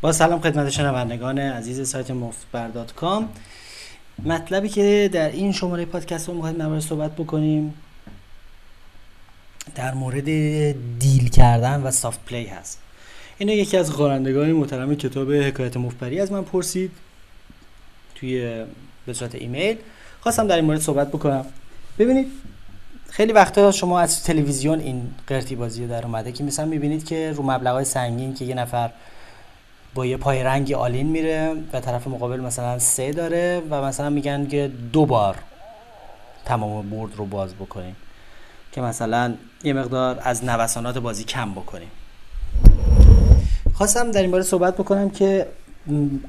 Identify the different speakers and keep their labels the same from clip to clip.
Speaker 1: با سلام خدمت شنوندگان عزیز سایت مفت‌بر dot com. مطلبی که در این شماره پادکست رو می‌خوایم درباره صحبت بکنیم در مورد deal کردن و soft play هست. اینو یکی از خوانندگان محترم کتاب حکایت مفت‌بری از من پرسید توی به صورت ایمیل. خواستم در این مورد صحبت بکنم. ببینید خیلی وقتا شما از تلویزیون این قرتی بازی در اومده که مثلا می‌بینید که رو مبلغ سنگین که یه نفر با یه پای رنگی آلین میره و طرف مقابل مثلا سه داره و مثلا میگن که دو بار تمام برد رو باز بکنیم که مثلا یه مقدار از نوسانات بازی کم بکنیم. خواستم در این باره صحبت بکنم که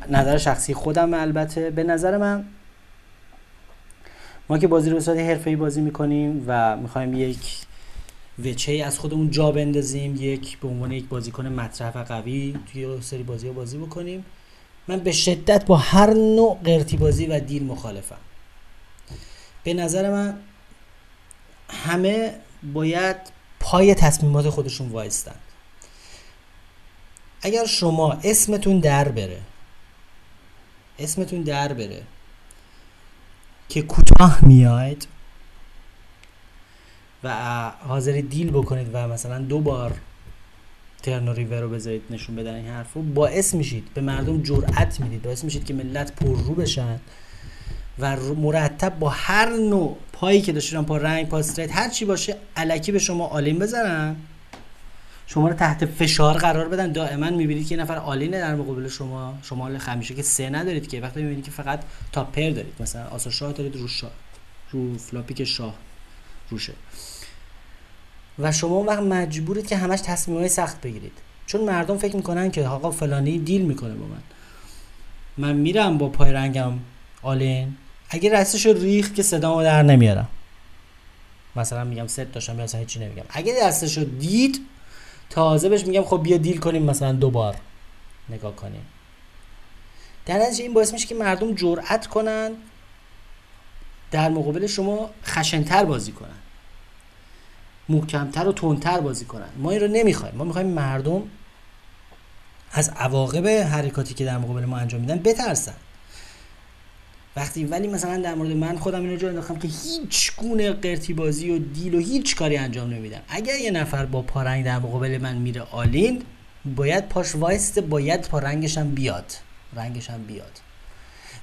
Speaker 1: نظر شخصی خودم البته به نظر من ما که بازی رو به صورت حرفه‌ای بازی می‌کنیم و می‌خوایم یک وچه از خودمون جا بندازیم یک به عنوان یک بازیکن مطرح و قوی توی سری بازی ها بازی بکنیم. من به شدت با هر نوع قرتی بازی و دیل مخالفم. به نظر من همه باید پای تصمیمات خودشون وایستن. اگر شما اسمتون در بره اسمتون در بره که کوتاه میاید و حاضر دیل بکنید و مثلا دو بار turn و river رو بذارید نشون بدن این حرف رو باعث میشید به مردم جرأت می‌دید باعث میشید که ملت پر رو بشن و مرتب با هر نوع پایی که داشتن پا رنگ پا straight هر چی باشه الکی به شما all in بزنن. شما رو تحت فشار قرار بدن. دائما می‌بینید که یه نفر all in ه در مقابل شما. شما همیشه که سه ندارید که. وقتی می‌بینید که فقط top pair دارید. مثلا آس شاه دارید رو شاه رو flop ی که شاه روشه و شما وقت مجبورید که همش تصمیم های سخت بگیرید. چون مردم فکر می‌کنن که آقا فلانی deal می‌کنه با من. من میرم با پای رنگم all in اگه دستش رو ریخت که صدامو در نمیارم. مثلا میگم ست داشتم مثلا هیچی نمیگم. اگه دستش رو دید تازه بهش میگم خب بیا deal کنیم مثلا دوبار نگاه کنیم. در نتیجه این باعث میشه که مردم جرأت کنن در مقابل شما خشنتر بازی کنن. محکمتر و تندتر بازی کنن. ما این رو نمی‌خوایم. ما می‌خوایم مردم از عواقب حرکاتی که در مقابل ما انجام میدن بترسن. وقتی ولی مثلا در مورد من خودم اینو جا انداختم که هیچ گونه قرتی بازی و deal و هیچ کاری انجام نمیدم اگر یه نفر با پارنگ در مقابل من میره all-in باید پاش وایست باید پارنگش هم بیاد. رنگش هم بیاد.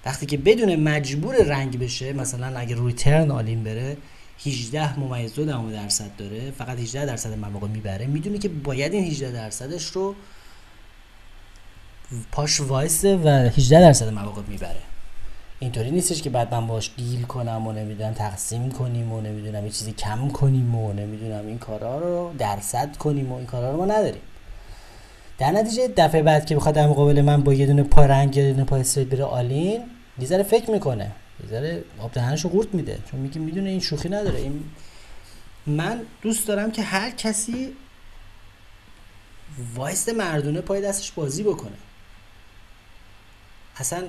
Speaker 1: وقتی که بدونه مجبوره رنگ بشه مثلا اگر روی turn all-in بره 18 ممیز دو درصد داره فقط 18 درصد مواقع می‌بره. می‌دونه که باید این 18 درصدش رو پاش وایسه و 18 درصد مواقع می‌بره. اینطوری نیستش که بعد من باش deal کنم و نمی‌دونم تقسیم کنیم و نمی‌دونم یه چیزی کم کنیم و نمی‌دونم این کارا رو درصد کنیم و این کارا رو ما نداریم. در نتیجه دفعه بعد که بخواد در مقابل من با یه دونه پا رنگ یه دونه پا straight بره all-in یه فکر می‌کنه. یه آب دهنشو قورت میده. چون میگه می‌دونه این شوخی نداره. این من دوست دارم که هر کسی وایست مردونه پای دستش بازی بکنه. اصلا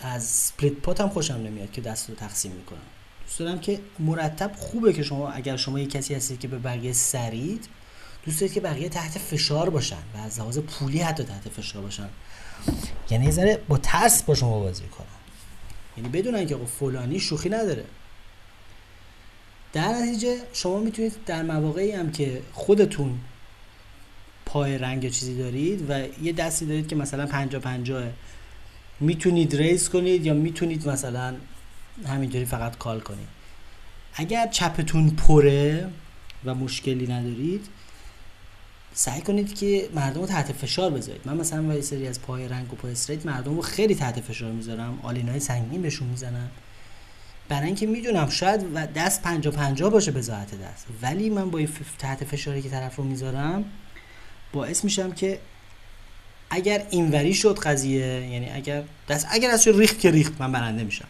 Speaker 1: از split pot هم خوشم نمیاد که دست رو تقسیم می‌کنم. دوست دارم که مرتب خوبه که شما اگر شما یه کسی هستید که به بقیه سرید دوست دارید که بقیه تحت فشار باشن و از لحاظ پولی حتی تحت فشار باشن. یعنی ذره با ترس با شما بازی کنن یعنی بدونن که فلانی شوخی نداره. در نتیجه شما می‌تونید در مواقعی هم که خودتون پای رنگ چیزی دارید و یه دستی دارید که مثلا پنجا پنجاه می‌تونید ریس کنید یا می‌تونید مثلا همینطوری فقط کال کنید. اگر چپتون پره و مشکلی ندارید سعی کنید که مردم رو تحت فشار بذارید. من مثلا یه سری از پای رنگ و پای استریت مردم رو خیلی تحت فشار می‌ذارم. آلینای سنگین بهشون می‌زنم. برای اینکه می‌دونم شاید و دست پنجا پنجا باشه ذات دست. ولی من با این تحت فشاری که طرف رو می‌ذارم باعث میشم که اگر اینوری شد قضیه یعنی اگر دست اگر ازش ریخت که ریخت من برنده میشم.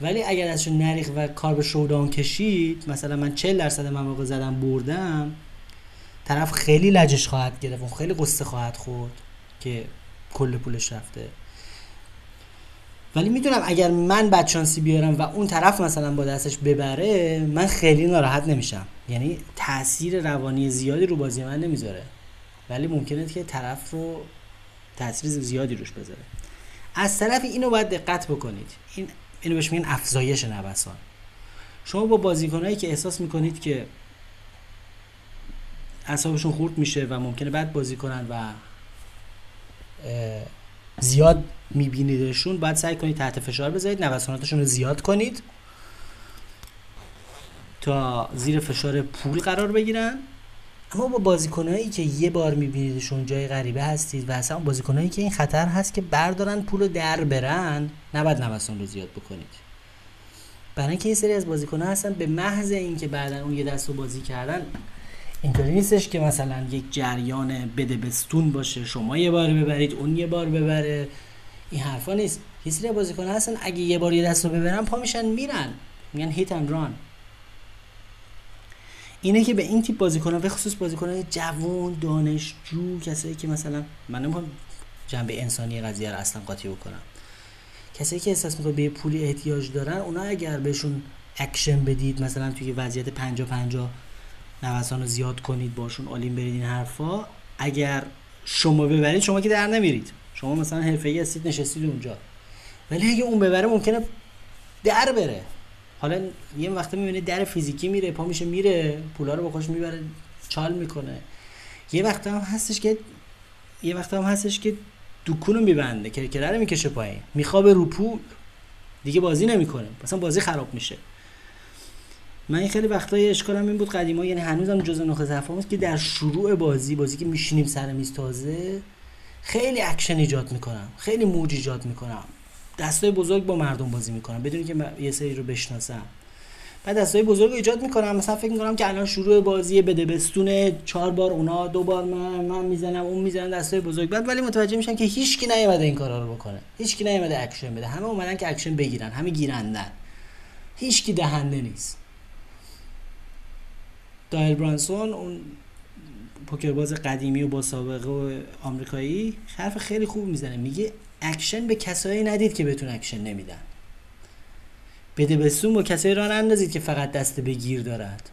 Speaker 1: ولی اگر ازش نریخت و کار به شودان کشید مثلا من 40 درصد مواقع زدم بردم طرف خیلی لجش خواهد گرفت و خیلی قصه خواهد خورد که کل پولش رفته. ولی می‌دونم اگر من بدشانسی بیارم و اون طرف مثلا با دستش ببره من خیلی ناراحت نمیشم. یعنی تاثیر روانی زیادی رو بازی من نمی‌ذاره. ولی ممکنه که طرف رو تاثیر زیادی روش بذاره. از طرف اینو باید دقت بکنید. این اینو بهش میگن افزایش نوسان. شما با بازیکنایی که احساس می‌کنید که اعصابشون خورد میشه و ممکنه بعد بازی کنن و زیاد میبینیدشون باید سعی کنید تحت فشار بذارید نوساناتشون رو زیاد کنید تا زیر فشار پول قرار بگیرن. اما با بازیکنایی که یه بار میبینیدشون جای غریبه هستید و اصلا بازیکنایی که این خطر هست که بردارن پول رو در برن نباید نوسان رو زیاد بکنید. برای اینکه یه سری از بازیکن‌ها هستن به محض اینکه بعدا اون یه دست رو بازی کردن اینطوری نیستش که مثلا یک جریان بده بستون باشه شما یه بار ببرید اون یه بار ببره. این حرفا نیست. یه سری بازیکن هستن اگه یه بار یه دست رو ببرن پا میشن میرن. میگن هیت اند ران اینه که به این تیپ بازیکنان به خصوص بازیکنان جوان دانشجو کسایی که مثلا من نمی‌خوام جنبه انسانی قضیه رو اصلا قاطی بکنم. کسایی که احساس می‌کنه به پولی احتیاج دارن اونا اگر بهشون اکشن بدید مثلا توی وضعیت 50 50 نوسان رو زیاد کنید باشون all-in برید این حرفا. اگر شما ببرید شما که در نمیرید. شما مثلا حرفه‌ای هستید نشستید اونجا. ولی اگه اون ببره ممکنه در بره. حالا یه وقت می‌بینید در فیزیکی میره پا میشه میره پولا رو با خودش می‌بره چال می‌کنه. یه وقت هم هستش که یه وقت هم هستش که دکونو میبنده که کرکره می‌کشه پایین. میخوابه رو پول دیگه بازی نمی‌کنه. مثلا بازی خراب میشه. من این خیلی وقتای اشکالم این بود قدیما یعنی هنوزم جزء نقطه ضعفم که در شروع بازی بازی که میشینیم سر میز تازه خیلی اکشن ایجاد می‌کنم خیلی موج ایجاد می‌کنم. دستای بزرگ با مردم بازی می‌کنم بدونی که یه سری رو بشناسم. بعد دستای بزرگ ایجاد می‌کنم مثلا فکر می‌کنم که الان شروع بازی بده بستونه چهار بار اونا دو بار من من می‌زنم اون می‌زنم دستای بزرگ. بعد ولی متوجه میشن که هیچکی نیومده این کارا رو بکنه. هیچکی نیومده اکشن بده. همه اومدن که اکشن بگیرن همه گیرنده‌ن. هیچکی دهنده نیست. Doyle Brunson اون پوکرباز قدیمی و با سابقه و آمریکایی حرف خیلی خوب می‌زنه. میگه اکشن به کسایی ندید که بهتون اکشن نمیدن. بده بستون با کسایی راه اندازید که فقط دست بگیر دارد.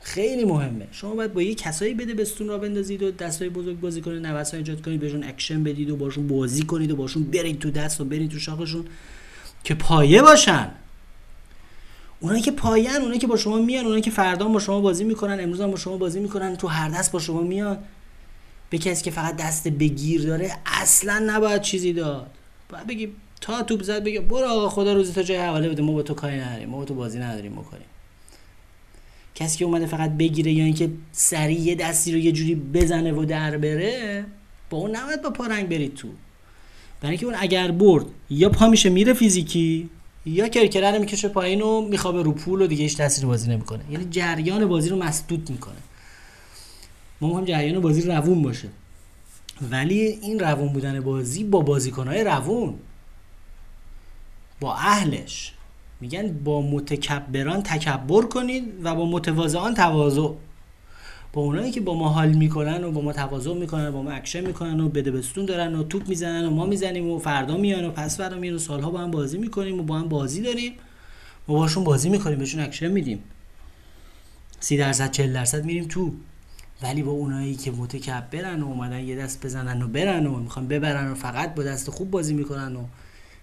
Speaker 1: خیلی مهمه. شما باید با یه کسایی بده بستون راه بندازید و دستای بزرگ بازی کنید نوسان ایجاد کنید بهشون اکشن بدید و باشون بازی کنید و باشون برید تو دست و برید تو شاخشون که پایه باشن. اونایی که پایان اونایی که با شما میان اونایی که فردا با شما بازی می‌کنن امروز هم با شما بازی می‌کنن تو هر دست با شما میان. به کسی که فقط دست بگیر داره اصلا نباید چیزی داد. باید بگی تا توپ زد بگه برو آقا خدا روزی تا جای حواله بده. ما با تو کاری نداریم ما با تو بازی نداریم بکنیم کسی که اومده فقط بگیره یا اینکه سریع یه دستی رو یه جوری بزنه و در بره با اون نباید با پارنگ برید تو. برای اینکه اون اگر برد یا پا میشه میره فیزیکی یا کرکره رو می‌کشه پایین و میخوابه رو پول و دیگه هیچ تاثیر بازی نمی‌کنه. یعنی جریان بازی رو مسدود می‌کنه. ما هم جریان بازی روون باشه. ولی این روون بودن بازی با بازیکنهای روون با اهلش. میگن با متکبران تکبر کنید و با متواضعان تواضع با اونایی که با ما حال می‌کنن و با ما تواضع می‌کنن و با ما اکشن می‌کنن و بده بستون دارن و توپ می‌زنن و ما می‌زنیم و فردا میان و پس فردا میان و سالها با هم بازی می‌کنیم و با هم بازی داریم. ما باشون بازی می‌کنیم بهشون اکشن میدیم. سی درصد چل درصد میریم تو. ولی با اونایی که متکبرن و اومدن یه دست بزنن و برن و می‌خوان ببرن و فقط با دست خوب بازی می‌کنن و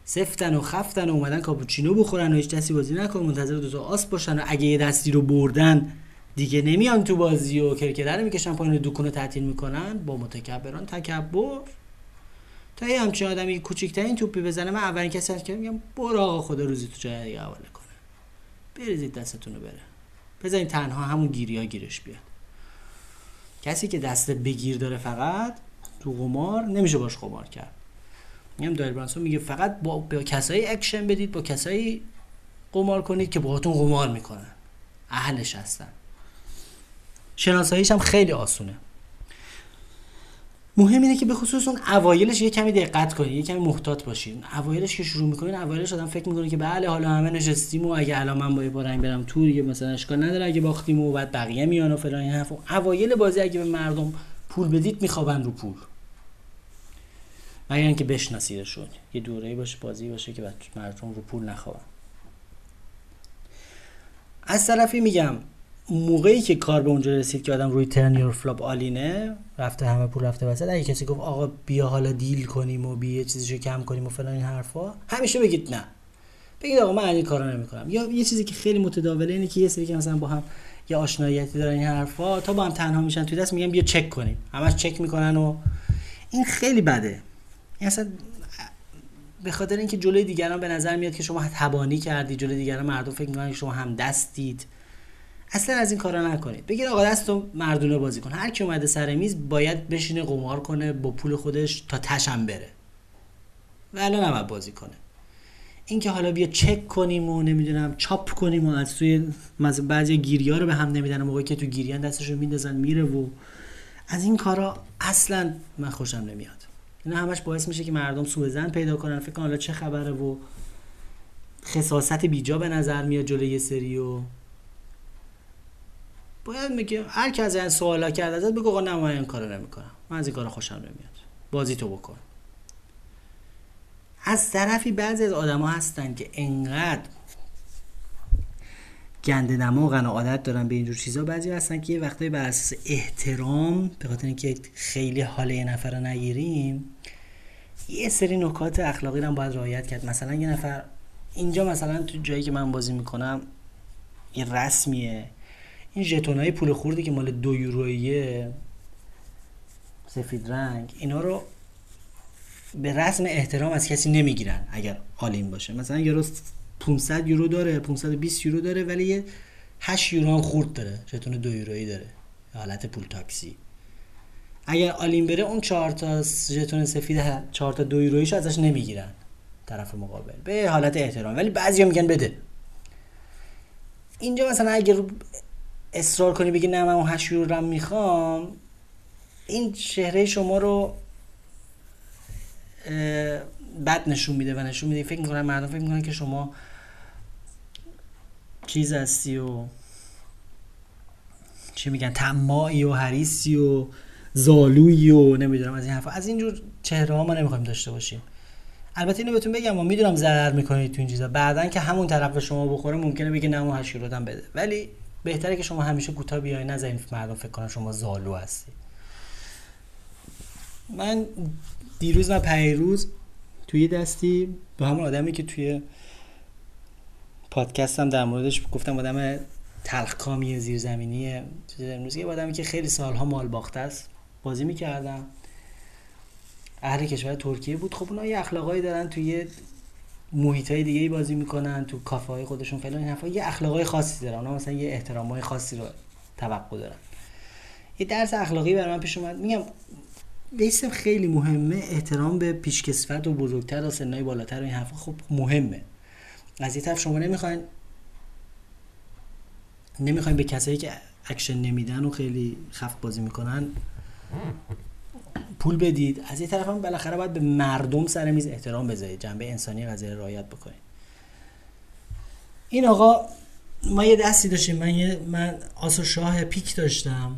Speaker 1: سفتن و خفتن و اومدن کاپوچینو بخورن و هیچ دستی بازی نکنن منتظر دو تا آس باشن و اگه یه دستی رو بردن دیگه نمیان تو بازی و رو می‌کشن پایین دکون تعطیل می‌کنن؟ با متکبران تکبر. تا یه همچین آدمی کوچیکترین توپی بزنه من اولین کسی هست که میگم برو آقا خدا روزی تو جای دیگه حواله کنه. بریزید دستتون رو بره. بزنید تنها همون گیری ها گیرش بیاد. کسی که دست بگیر داره فقط تو قمار نمیشه باش قمار کرد. میگم Doyle Brunson میگه فقط با, با کسایی اکشن بدید با کسایی قمار کنید که باهاتون قمار می‌کنن. اهلش هستن. شناساییش هم خیلی آسونه. مهم اینه که به خصوص اون اوایلش یه کمی دقت کنید یه کمی محتاط باشین. اوایلش که شروع می‌کنین اوایلش آدم فکر می‌کنه که بله حالا همه نشستیم و اگه الان من با یه رنگ برم تو دیگه مثلا اشکال نداره اگه باختیم و بعد بقیه میان و فلان حرف. اوایل بازی اگه به مردم پول بدید میخوابن رو پول. مگر اینکه بشناسیدشون. یه دوره‌ای باشه بازی باشه که مردم رو پول نخوابن. از طرفی میگم موقعی که کار به اونجا رسید که آدم روی turn یا رو flop all-in ه رفته همه پول رفته وسط اگه کسی گفت آقا بیا حالا deal کنیم و بیا چیزیشو کم کنیم و فلان این حرفا همیشه بگید نه. بگید آقا من این کارا نمی‌کنم. یا یه چیزی که خیلی متداوله اینه که یه سری که مثلا با هم یه آشناییتی دارن این حرفا تا با هم تنها میشن توی دست میگن بیا چک کنیم. همش چک می‌کنن و این خیلی بده. این اصلا به خاطر اینکه جلوی دیگران به نظر میاد که شما تبانی کردی جلوی دیگران مردم فکر می‌کنن شما هم دستید. اصلا از این کارا نکنید. بگید آقا دستو مردونه بازی کن. هر کی اومده سر میز باید بشینه قمار کنه با پول خودش تا تشم بره. و الان نباید بازی کنه. اینکه حالا بیا چک کنیم و نمی‌دونم چاپ کنیم و از توی بعضی گیریا رو به هم نمیدن. موقعی که تو گیریان دستش رو میندازن میره و از این کارا اصلا من خوشم نمیاد. اینا همش باعث میشه که مردم سوء زن پیدا کنن. فکر کنن حالا چه خبره و خصاصت بیجا به نظر میاد جلوی یه سری و باید میگه هر کی از این سوالا کرد ازت بگو آقا نه من این کارو نمی‌کنم. من از این کارا خوشم نمیاد. بازی تو بکن. از طرفی بعضی از آدما هستن که انقدر گنده دماغن و عادت دارن به اینجور چیزا. بعضی هستن که یه وقتایی بر اساس احترام به خاطر اینکه خیلی حال یه نفر رو نگیریم یه سری نکات اخلاقی رو باید رعایت کرد. مثلا یه نفر اینجا مثلا تو جایی که من بازی می‌کنم یه رسمیه. این ژتون های پول خوردی که مال دو یورویه سفید رنگ اینا رو به رسم احترام از کسی نمی‌گیرن اگر آلین باشه. مثلا یورو 500 یورو داره 520 یورو داره ولی یه 8 یورو هم خورد داره. ژتون دو یورویی داره. حالت پول تاکسی. اگر آلین بره اون 4 تا ژتون سفید 4 تا دو یوروییش ازش نمی‌گیرن طرف مقابل. به حالت احترام. ولی بعضیا میگن بده. اینجا مثلا اگر اصرار کنی بگی نه من اون 8 یورو رو می‌خوام این چهره شما رو بد نشون میده و نشون میده. فکر می‌کنن مردم فکر می‌کنن که شما چیز هستی و چی میگن تماعی و حریصی و زالویی و نمی‌دونم از این حرفا. از اینجور چهره ها ما نمی‌خوایم داشته باشیم. البته اینو بهتون بگم ما می‌دونم ضرر می‌کنید تو این چیزا. بعدا که همون طرف به شما بخوره ممکنه بگه نه اون هشی بده. ولی بهتره که شما همیشه کوتاه بیای نذارین مردم فکر کنن شما زالو هستی. من دیروز و پیروز توی دستی با همون آدمی که توی پادکستم در موردش گفتم آدم تلخکامی زیرزمینی امروز یه آدمی که خیلی سالها مال باخته است. بازی می‌کردم. اهل کشور ترکیه بود. خب اونا یه اخلاقایی دارن توی محیط های دیگه بازی می‌کنن تو کافه های خودشون فلان این حرفا یه اخلاقای خاصی دارن. اونا مثلا یه احترام های خاصی رو توقع دارن. یه درس اخلاقی برای من پیش اومد. میگم بیسم خیلی مهمه احترام به پیشکسوت و بزرگتر و سنهای بالاتر و این حرفا خب مهمه. از یه طرف شما نمی‌خواین نمی‌خواین به کسایی که اکشن نمیدن و خیلی خفت بازی می‌کنن پول بدید. از یه طرف هم بالاخره باید به مردم سر میز احترام بذارید. جنبه انسانی قضیه رعایت بکنید. این آقا ما یه دستی داشتیم. من یه من آسو شاه پیک داشتم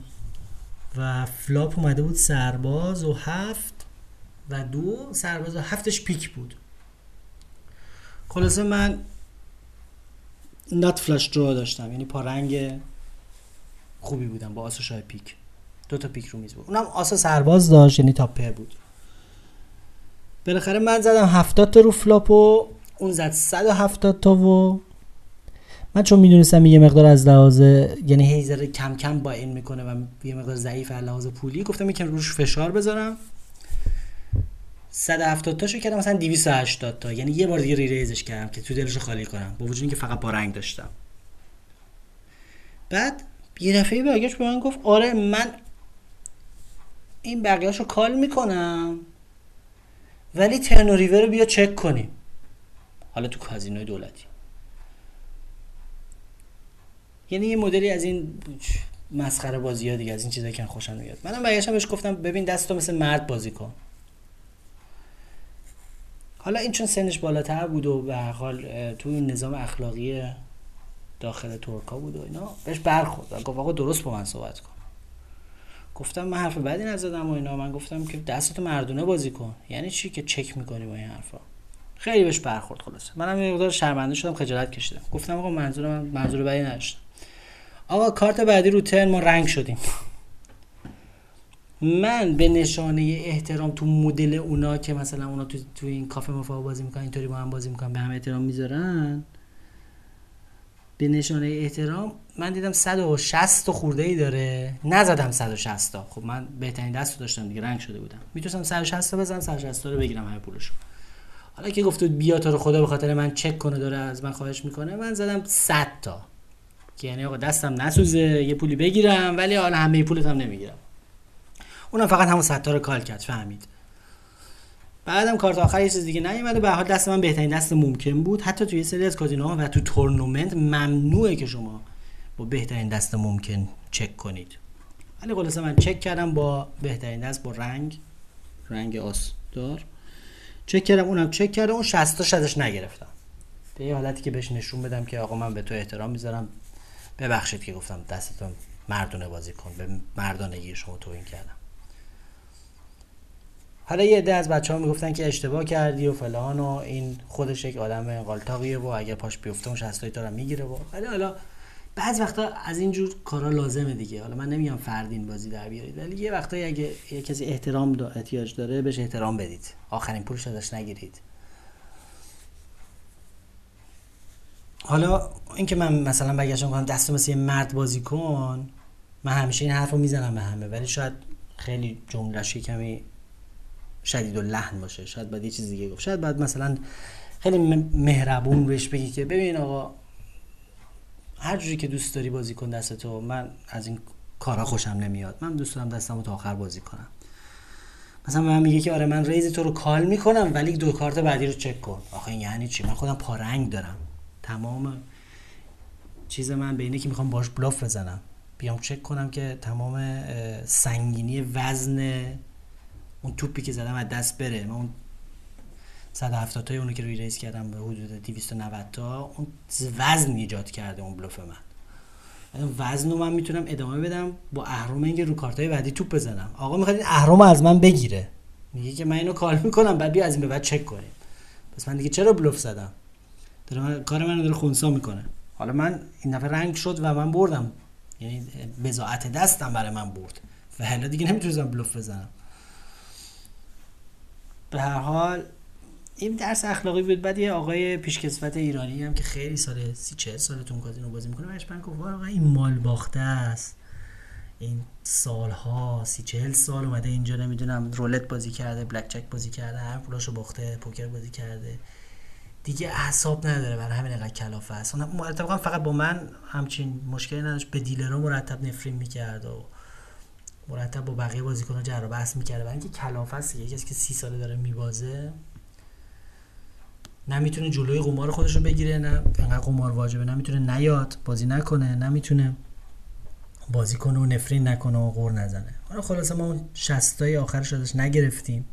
Speaker 1: و flop اومده بود سرباز و هفت و دو. سرباز و هفتش پیک بود. خلاصه من nut flush draw داشتم. یعنی پا رنگ خوبی بودم با آسو شاه پیک. دو تا پیک رو میز بود. اونم آسو سرباز داشت یعنی top pair بود. بالاخره من زدم 70 تا رو flop و اون زد 170 تا و من چون می‌دونستم یه مقدار از لحاظ یعنی هیزر کم کم با این می‌کنه و یه مقدار ضعیف از لحاظ پولی گفتم یکم روش فشار بذارم. 170 تاشو کردم مثلا 280 تا. یعنی یه بار دیگه reraise ش کردم که تو دلش خالی کنم با وجود اینکه فقط پا رنگ داشتم. بعد یه دفعه برگشت به من گفت آره من این بقیهش رو کال می‌کنم. ولی ترن ریور رو بیا چک کنیم. حالا تو کازینوی دولتی. یعنی یه مدلی از این مسخره بازی ها دیگه از این چیزایی که خوشم میاد. منم برگشتم بهش گفتم ببین دستو مثل مرد بازی کن. حالا این چون سنش بالاتر بود و به حال تو این نظام اخلاقی داخل ترکا بود و اینا بهش برخورد. و گفت آقا درست با من صحبت کن. گفتم من حرف بدی نزدم و اینا. من گفتم که دستتو مردونه بازی کن. یعنی چی که چک می‌کنی با این حرفا؟ خیلی بهش برخورد خلاص منم یه مقدار شرمنده شدم خجالت کشیدم. گفتم آقا منظور من منظور بدی نداشتم. آقا کارت بعدی رو ترن ما رنگ شدیم. من به نشانه احترام تو مدل اونا که مثلا اونا تو, تو این کافه مفاهیم بازی می‌کنن اینطوری با هم بازی می‌کنن به هم احترام می‌ذارن به نشانه احترام من دیدم 160 خورده ای داره. نزدم 160 تا. خب من بهترین دست رو داشتم دیگه رنگ شده بودم. می‌تونستم 160 تا بزنم 160 تا رو بگیرم همه پولشو. حالا که گفت بیا تو رو خدا به خاطر من چک کنه داره از من خواهش می‌کنه من زدم 100 تا. که یعنی آقا دستم نسوزه یه پولی بگیرم ولی حالا همه پولت هم نمی‌گیرم. اونم فقط همون 100 تا رو کال کرد فهمید. بعدم کارت آخر یه چیز دیگه نیومده. به حال دست من بهترین دست ممکن بود. حتی توی سری از کازینوها و تو تورنمنت ممنوعه که شما با بهترین دست ممکن چک کنید. ولی خلاصه من چک کردم با بهترین دست با رنگ. رنگ آس دار چک کردم اونم چک کردم اون 60 تا ازش نگرفتم. به یه حالتی که بهش نشون بدم که آقا من به تو احترام می‌ذارم. ببخشید که گفتم دستتون مردونه بازی کن. به مردانگی شما توهین کردم. حالا یه عده از بچه ها می‌گفتن که اشتباه کردی و فلان و این خودش یک آدم قالتاقیه و اگر پاش بیفته اون شستایی تا رو می‌گیره و ولی حالا بعض وقتا از اینجور کارا لازمه دیگه. حالا من نمیگم فردین بازی در بیارید ولی یه وقتایی اگه یه کسی احترام دا احتیاج داره بهش احترام بدید. آخرین پولش ازش نگیرید. حالا اینکه من مثلا بگشتم کنم دست مثل یه مرد بازی کن من همیشه این حرف رو می‌زنم به همه ولی شاید خیلی جملهش کمی شدید و لحن باشه شاید باید یه چیز دیگه گفت. شاید باید مثلا خیلی مهربون بهش بگی که ببین آقا هر جوری که دوست داری بازی کن دست تو من از این کارا خوشم نمیاد. من دوست دارم دستمو تا آخر بازی کنم. مثلا من میگه که آره من raise تو رو call می‌کنم ولی دو کارت بعدی رو چک کن. آخه یعنی چی؟ من خودم پارنگ دارم. تمام چیز من به اینه که می‌خوام باش bluff بزنم. بیام چک کنم که تمام سنگینی وزن اون توپی که زدم از دست بره. من اون 170 تای اونو که روی ریس کردم به حدود 290 تا اون وزن ایجاد کرده اون بلوف من. وزن رو من می‌تونم ادامه بدم با اهرام اینکه رو کارتای بعدی توپ بزنم. آقا می‌خواد این اهرام از من بگیره. میگه که من اینو کال می‌کنم بعد بیا از این به بعد چک کنیم. پس من دیگه چرا بلوف زدم؟ داره من کار منو داره خونسا می‌کنه. حالا من این دفعه رنگ شد و من بردم. یعنی بزاعت دستم برای من برد. و حالا دیگه نمی‌تونم بلوف بزنم. به هر حال این درس اخلاقی بود. بعد یه آقای پیشکسوت ایرانی هم که خیلی سال سی سال تو کازینو بازی می‌کنه بهش من گفت آقا این مال باخته است. این سالها سی چهل سال اومده اینجا نمی‌دونم رولت بازی کرده بلک چک بازی کرده هر پولاشو باخته پوکر بازی کرده. دیگه اعصاب نداره برای همین انقدر کلافه است. مرتب فقط با من همچین مشکلی نداشت. به دیلرها مرتب نفرین می‌کرد و مرتب با بقیه بازیکن‌ها جر بحث می‌کرده. برای اینکه کلافه است یه کسی که سی ساله داره میبازه نمی‌تونه جلوی قمار خودش رو بگیره نه انقدر قمار واجبه نمی‌تونه نیاد بازی نکنه نمی‌تونه بازی کنه و نفرین نکنه و غور نزنه. حالا خلاصه ما اون 60 آخرش ازش نگرفتیم.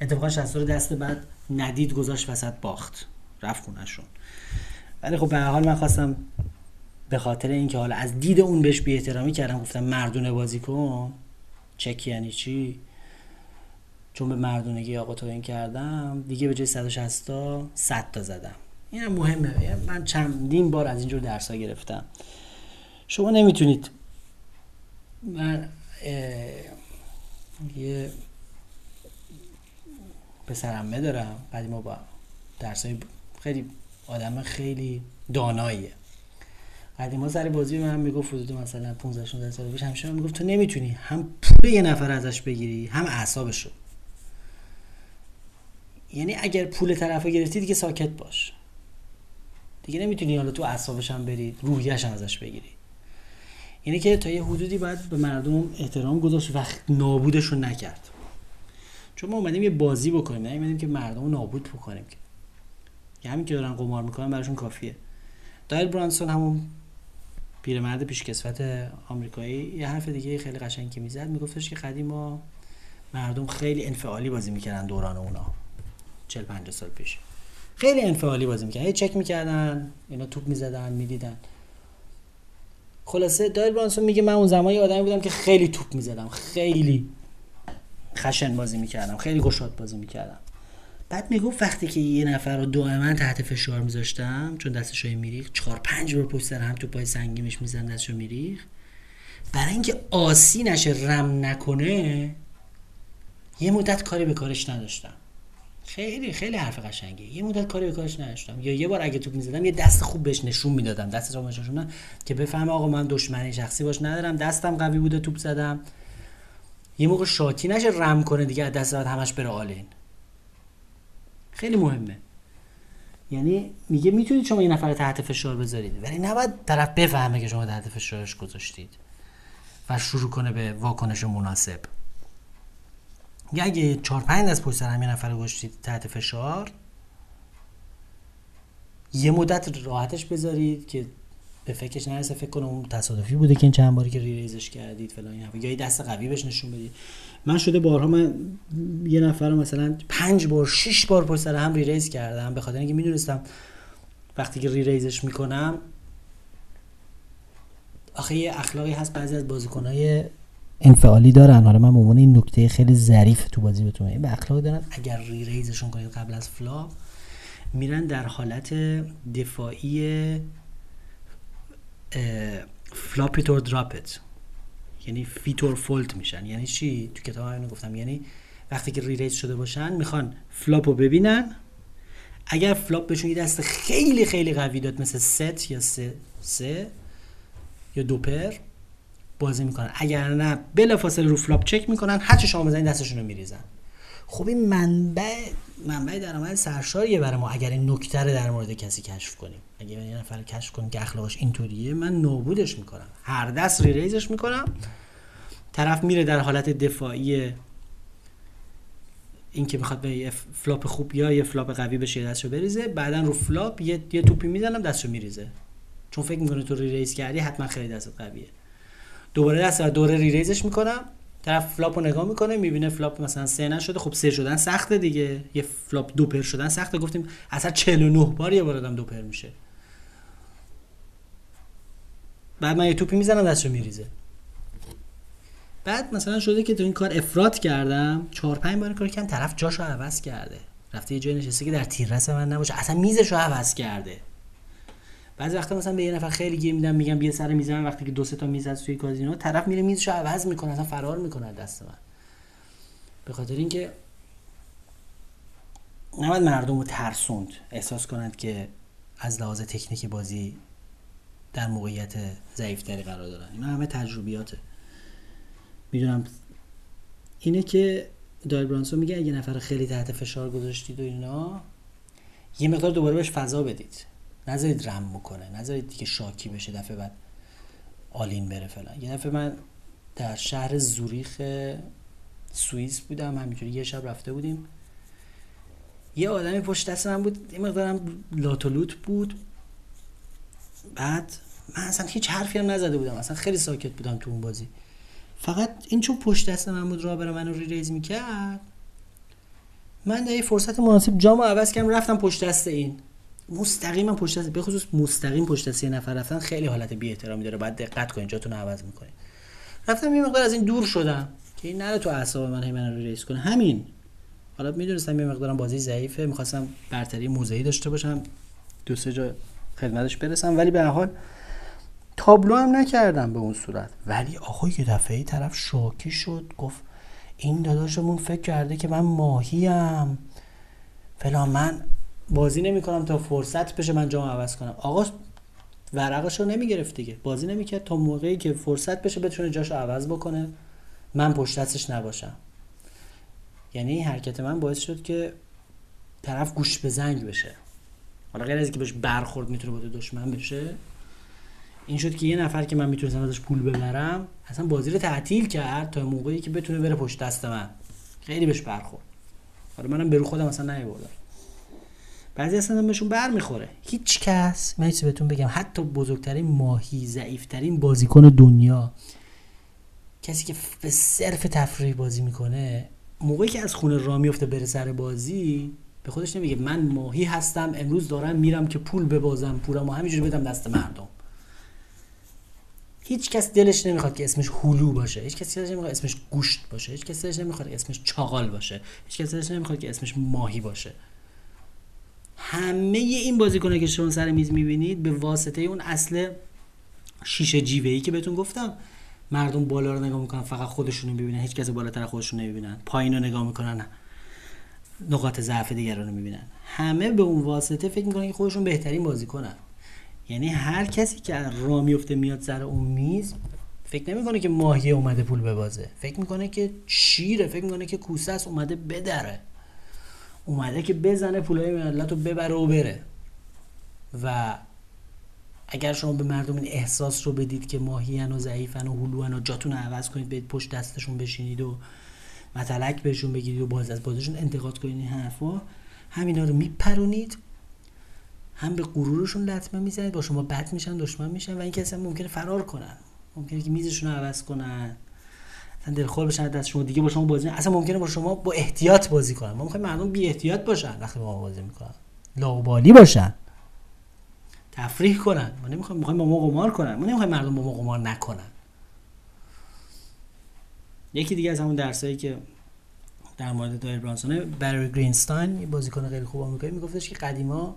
Speaker 1: اتفاقا 60 رو دست بعد ندید گذاشت وسط باخت. رفت خونشون ولی خب به حال من خواستم به خاطر اینکه حالا از دید اون بهش بی احترامی کردم گفتم مردونه بازی کن چک یعنی چی؟ چون به مردونگی آقا تو این کردم دیگه به جای 160 تا 100 تا زدم. این هم مهمه من چندین بار از اینجور درس ها گرفتم. شما نمی‌تونید. من یه پسرمه دارم بعدی ما با درس های خیلی آدم خیلی داناییه. قدیما سر بازی من می‌گفت حدود مثلا 15 16 سال پیش. همیشه می‌گفت تو نمی‌تونی هم پول یه نفر ازش بگیری هم اعصابشو. یعنی اگر پول طرفو گرفتی دیگه ساکت باش. دیگه نمی‌تونی حالا تو اعصابش هم بری روحیش هم ازش بگیری. یعنی که تا یه حدودی باید به مردم احترام گذاشت وقت نابودشون نکرد. چون ما اومدیم یه بازی بکنیم نه اومدیم که مردم رو نابود بکنیم که. همین که دارن قمار می‌کنن براشون کافیه. دایل برانسون همون پیرمرد پیشکسوت آمریکایی یه حرف دیگه خیلی قشنگی می‌زد میگفتش که قدیما مردم خیلی انفعالی بازی می‌کردن دوران اونا 40 50 سال پیش. خیلی انفعالی بازی می‌کردن. چک می‌کردن اینا توپ می‌زدن می‌دیدن. خلاصه دایل برانسون میگه من اون زمانی آدمی بودم که خیلی توپ می‌زدم خیلی خشن بازی می‌کردم خیلی گشاد بازی می‌کردم. بعد می‌گفت وقتی که یه نفر رو دائما تحت فشار میذاشتم چون دستش رو میریخ چهار پنج بار پشت سر هم تو پای سنگیمش میزن دستش رو میریخ برای اینکه آسی نشه رم نکنه یه مدت کاری به کارش نداشتم. خیلی خیلی حرف قشنگه یه مدت کاری به کارش نداشتم. یا یه بار اگه توپ می‌زدم یه دست خوب بهش نشون می‌دادم. دست رو نشون که بفهمه آقا من دشمنی شخصی باش ندارم دستم قوی بوده توپ زدم. یه موقع شاکی نشه رم کنه دیگه دست بعد همش بره all-in خیلی مهمه. یعنی میگه می‌تونید شما یه نفر تحت فشار بذارید ولی نباید طرف بفهمه که شما تحت فشارش گذاشتید و شروع کنه به واکنش مناسب. یا اگه چهار پنج از پشت سر یه نفر گذاشتید تحت فشار یه مدت راحتش بذارید که به فکرش نرسه فکر کنم اون تصادفی بوده که این چند باری که raise ش کردید فلان یا یه دست قوی بهش نشون بدید. من شده بارها من یه نفر رو مثلا پنج بار شش بار پشت سر هم raise کردم به خاطر اینکه می‌دونستم وقتی که raise ش می‌کنم آخه یه اخلاقی هست بعضی از بازیکنهای انفعالی دارن. حالا من به عنوان این نکته خیلی ظریف تو بازی بهتون میگم به اخلاقی دارن. اگر re-raise شون کنید قبل از flop میرن در حالت دفاعی flop it or drop it. یعنی fit or fold میشن. یعنی چی؟ تو کتاب اینو گفتم. یعنی وقتی که re-raise شده باشن می‌خوان flop رو ببینن. اگر flop بهشون یه دست خیلی خیلی قوی داد مثل ست یا سه, سه یا دو pair بازی می‌کنن. اگر نه بلافاصله رو flop check می‌کنن هر چه شما بزنید دستشون رو میریزن. خب این منبع منبع درآمد سرشاریه برای ما. اگر این نکته در مورد کسی کشف کنیم. اگر یه نفر کشف کنیم که اخلاقش اینطوریه من نابودش می‌کنم. هر دست raise ش می‌کنم. طرف میره در حالت دفاعی این که می‌خواد به یه flop خوب یا یه flop قوی بشه دستشو بریزه. بعدا رو flop یه, یه توپی می‌زنم دستشو میریزه. چون فکر می‌کنه تو re-raise کردی حتما خیلی دست قویه. دوباره دست دوره re-raise ش می‌کنم. طرف flop رو نگاه می‌کنه می‌بینه flop مثلا سه نشده خب سه شدن سخته دیگه. یه flop دو pair شدن سخته. گفتیم اصلا 49 بار یه بار دو pair میشه. بعد من یه توپی می‌زنم دستشو میریزه. بعد مثلا شده که تو این کار افراد کردم. چهار پنج بار کار کردم طرف جاشو عوض کرده. رفته یه جای نشسته که در تیررس من نباشه. اصلا میزشو عوض کرده. بعضی وقتا مثلا به یه نفر خیلی گیر میدم میگم بیا سر میز من. وقتی که دو سه تا میز از توی کازینو طرف میره میزشو عوض می‌کنه اصلا فرار می‌کنه دست من. به خاطر اینکه نباید مردم رو ترسوند احساس کنند که از لحاظ تکنیک بازی در موقعیت ضعیفتری قرار دارن. این همه تجربیاته. می‌دونم. اینه که دایل برانسون میگه اگه نفر خیلی تحت فشار گذاشتید و اینا یه مقدار دوباره بهش فضا بدید. نذارید رم بکنه نذارید دیگه شاکی بشه دفعه بعد آلین بره فلان. یه دفعه من در شهر زوریخ سوئیس بودم همینجوری یه شب رفته بودیم. یه آدمی پشت دست من بود یه مقدارم لاتولوت بود. بعد من اصلا هیچ حرفی هم نزده بودم اصلا خیلی ساکت بودم تو اون بازی. فقط این چون پشت دست من بود راه بره منو ری ریز می‌کرد من در فرصت مناسب جامو عوض کردم رفتم پشت دست این. مستقیم پشت به خصوص مستقیم پشت دست یه نفر رفتن خیلی حالت بی احترامی داره. باید دقت کنین جاتون عوض می‌کنین رفتم یه مقدار از این دور شدم که این نره تو اعصاب من هی رو ریس کنه. همین. حالا می‌دونستم یه مقدارم بازی ضعیفه می‌خواستم برتری موضعی داشته باشم دو سه جا خدمتش برسم ولی به حال تابلو هم نکردم به اون صورت. ولی آقا یه دفعه طرف شاکی شد گفت این داداشمون فکر کرده که من ماهیم فلان من بازی نمی‌کنم تا فرصت بشه من جام عوض کنم. آقا ورقش رو نمی‌گرفت دیگه. بازی نمی‌کرد تا موقعی که فرصت بشه بتونه جاش عوض بکنه. من پشت دستش نباشم. یعنی حرکت من باعث شد که طرف گوش به زنگ بشه. حالا غیر از که بهش برخورد می‌تونه با دشمن بشه این شد که یه نفر که من می‌تونستم ازش پول ببرم اصلا بازی رو تعطیل کرد تا موقعی که بتونه بره پشت دست من. خیلی بهش برخورد. حالا منم برو خودم اصلا نیوردم بعضی اصلا بهشون بر می‌خوره هیچ کس من بهتون بگم حتی بزرگترین ماهی ضعیفترین بازیکن دنیا کسی که به صرف تفریح بازی می‌کنه موقعی که از خونه را میفته بره سر بازی به خودش نمیگه من ماهی هستم امروز دارم میرم که پول ببازم پولمو همینجوری بدم دست مردم. هیچ کس دلش نمی‌خواد که اسمش هلو باشه. هیچ کس دلش نمی‌خواد اسمش گوشت باشه. هیچ کس دلش نمی‌خواد اسمش چاغال باشه. هیچ کس دلش نمی‌خواد که اسمش ماهی باشه. همه این بازیکنه که شما سر میز می‌بینید به واسطه اون اصل شیشه جیوه ای که بهتون گفتم مردم بالا رو نگاه می‌کنن فقط خودشون رو می‌بینن هیچ کس بالاتر خودشون نمی‌بینن. پایین رو نگاه می‌کنن نقاط ضعف دیگران رو می‌بینن همه به اون واسطه فکر می‌کنن که خودشون بهترین بازیکنن. یعنی هر کسی که را میفته میاد سر اون میز فکر نمی‌کنه که ماهی اومده پول ببازه. فکر می‌کنه که شیره فکر می‌کنه که کوسه اومده بدره. اومده که بزنه پولای ملت رو ببره و بره. و اگر شما به مردم این احساس رو بدید که ماهیان و ضعیفن و هلوان و جاتون رو عوض کنید برید پشت دستشون بشینید و متلک بهشون بگیرید و باز از بازشون انتقاد کنید. این حرفا همینا رو میپرونید هم به غرورشون لطمه می‌زنید با شما بد میشن دشمن میشن و این کسی ممکنه فرار کنن. ممکنه که میزشون رو عوض کنن. اصلا دلخور بشن دست شما. دیگه با شما بازی اصلا ممکنه با شما با احتیاط بازی کنن. ما می‌خوایم مردم بی احتیاط باشن وقتی با ما بازی می‌کنن. لاابالی باشن. تفریح کنن. ما نمی‌خوایم می‌خوایم با ما قمار کنن. ما نمی‌خوایم مردم با ما قمار نکنن. یکی دیگه از همون درسایی که در مورد Doyle Brunson Barry Greenstein بازیکن خیلی خوب آمریکایی میگفتش که قدیما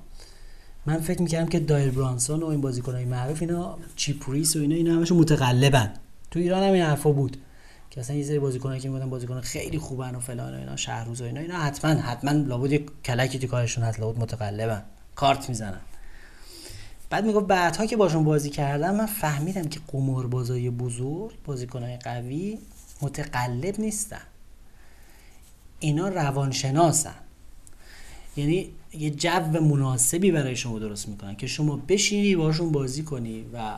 Speaker 1: من فکر می‌کردم که Doyle Brunson و این بازیکنای معروف اینا Chip Reese و اینا اینا همشون متقلبن. تو ایران هم این حرفا بود. که اصلا یه سری بازیکنایی که می‌گفتن بازیکن خیلی خوبن و فلان و اینا شهروز و اینا اینا حتما حتما لابد کلکی تو کارشون هست لابد متقلبن. کارت می‌زنن. بعد می‌گفت بعدها که باشون بازی کردم من فهمیدم که قماربازای بزرگ بازیکنهای قوی متقلب نیستن. اینا روانشناسن. یعنی یه جو مناسبی برای شما درست می‌کنن که شما بشینی باشون بازی کنی و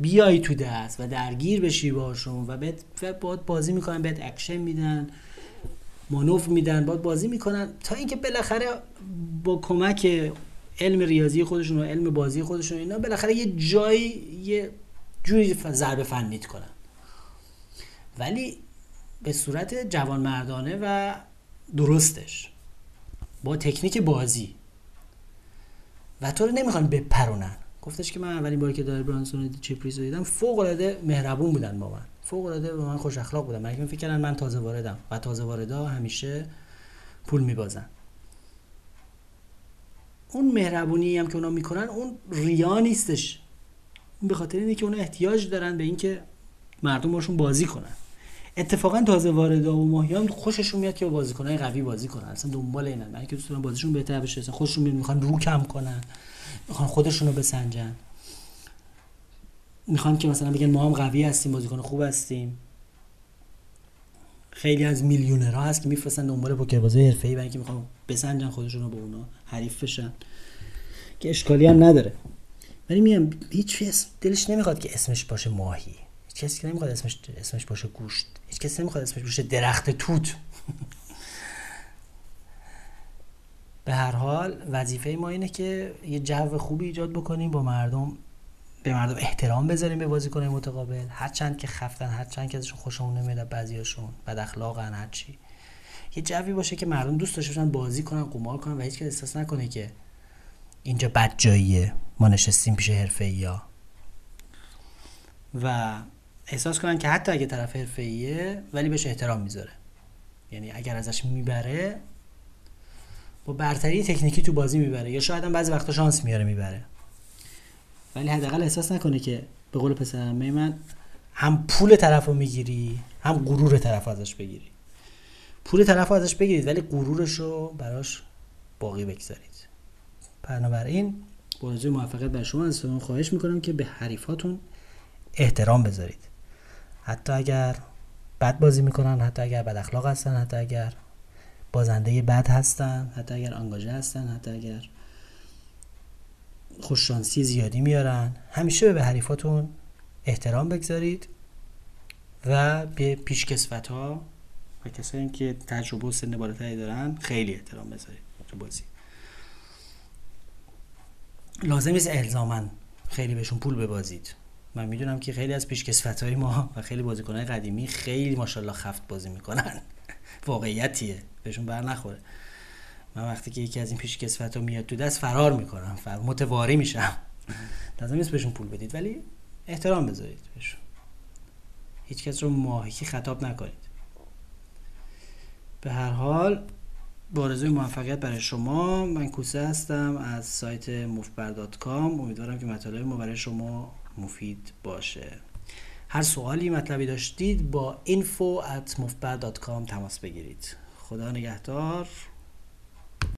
Speaker 1: بیای تو دست و درگیر بشی باشون و بعد بازی می‌کنن بهت اکشن میدن مانوف میدن باید بازی می‌کنن. تا اینکه بالاخره با کمک علم ریاضی خودشون و علم بازی خودشون اینا بالاخره یه جایی یه جوری ضربه فنیت کنن. ولی به صورت جوانمردانه و درستش با تکنیک بازی. و تو رو نمی‌خوان بپرونن. گفتش که من اولین باری که Doyle Brunson Chip Reese رو دیدم فوق العاده مهربون بودن با من. فوق العاده با من خوش اخلاق بودن. من فکر کردن من تازه واردم و تازه واردا همیشه پول میبازن. اون مهربونی هم که اونا می‌کنن اون ریا نیستش. اون به خاطر اینه که اونا احتیاج دارن به اینکه مردم باشون بازی کنن. اتفاقا تازه وارد و ماهیان خوششون میاد که با بازیکنای قوی بازی کنن. اصلا دنبال اینن. من که دوست بازیشون بهتر بشه. خوششون میاد می‌خوان رو کم کنن. می‌خوان خودشون رو بسنجن. می‌خوان که مثلا بگن ما هم قوی هستیم بازیکن خوب هستیم. خیلی از میلیونرها هست که میفرستن دنبال پوکربازی حرفه‌ای برای اینکه می‌خوان بسنجن خودشون رو با اونا حریف بشن. که اشکالی هم نداره. ولی میگم هیچ دلش نمی‌خواد که اسمش باشه ماهی. هیچ کسی نمی‌خواد اسمش اسمش باشه گوشت. هیچ کسی نمی‌خواد اسمش باشه درخت توت. به هر حال وظیفه ما اینه که یه جو خوبی ایجاد بکنیم با مردم به مردم احترام بذاریم به بازیکن متقابل. هر چند که خفتن هر چند که ازشون خوشمون نمیاد بعضیاشون بد اخلاقن هر چی. یه جوی باشه که مردم دوست داشته باشن بازی کنن قمار کنن و هیچ کس احساس نکنه که اینجا بد جاییه. ما نشستیم پیش حرفه یا. و احساس کنن که حتی اگه طرف حرفه‌ایه ولی بهش احترام می‌ذاره. یعنی اگر ازش می‌بره با برتری تکنیکی تو بازی می‌بره یا شاید هم بعضی وقتا شانس میاره می‌بره. ولی حداقل احساس نکنه که به قول پسر من هم پول طرف رو می‌گیری هم غرور طرف ازش بگیری. پول طرف ازش بگیرید ولی غرورش رو براش باقی بگذارید. بنابراین با موفقیت بر شما از خواهش می‌کنم که به حریفاتون احترام بذارید. حتی اگر بد بازی می‌کنن حتی اگر بد اخلاق هستن حتی اگر بازنده بد هستن حتی اگر آنگاژه هستن حتی اگر خوششانسی زیادی میارن. همیشه به حریفاتون احترام بگذارید و به پیشکسوت ها و کسایی که تجربه و سن بالاتری دارن خیلی احترام بذارید تو بازی. لازم نیست الزامن خیلی بهشون پول ببازید. من می‌دونم که خیلی از پیشکسوت های ما و خیلی بازیکنهای قدیمی خیلی ماشاءالله خفت بازی می‌کنن. واقعیتیه. بهشون بر نخوره. من وقتی که یکی از این پیشکسوت ها میاد تو دست فرار می‌کنم. فر... متواری میشم. لازم نیست بهشون پول بدید ولی احترام بذارید بهشون. هیچ کس رو ماهیکی خطاب نکنید. به هر حال با موفقیت برای شما من کوسه هستم از سایت موفبر.com امیدوارم که مطالب ما برای شما مفید باشه. هر سوالی مطلبی داشتید با info at تماس بگیرید. خدا نگهدار.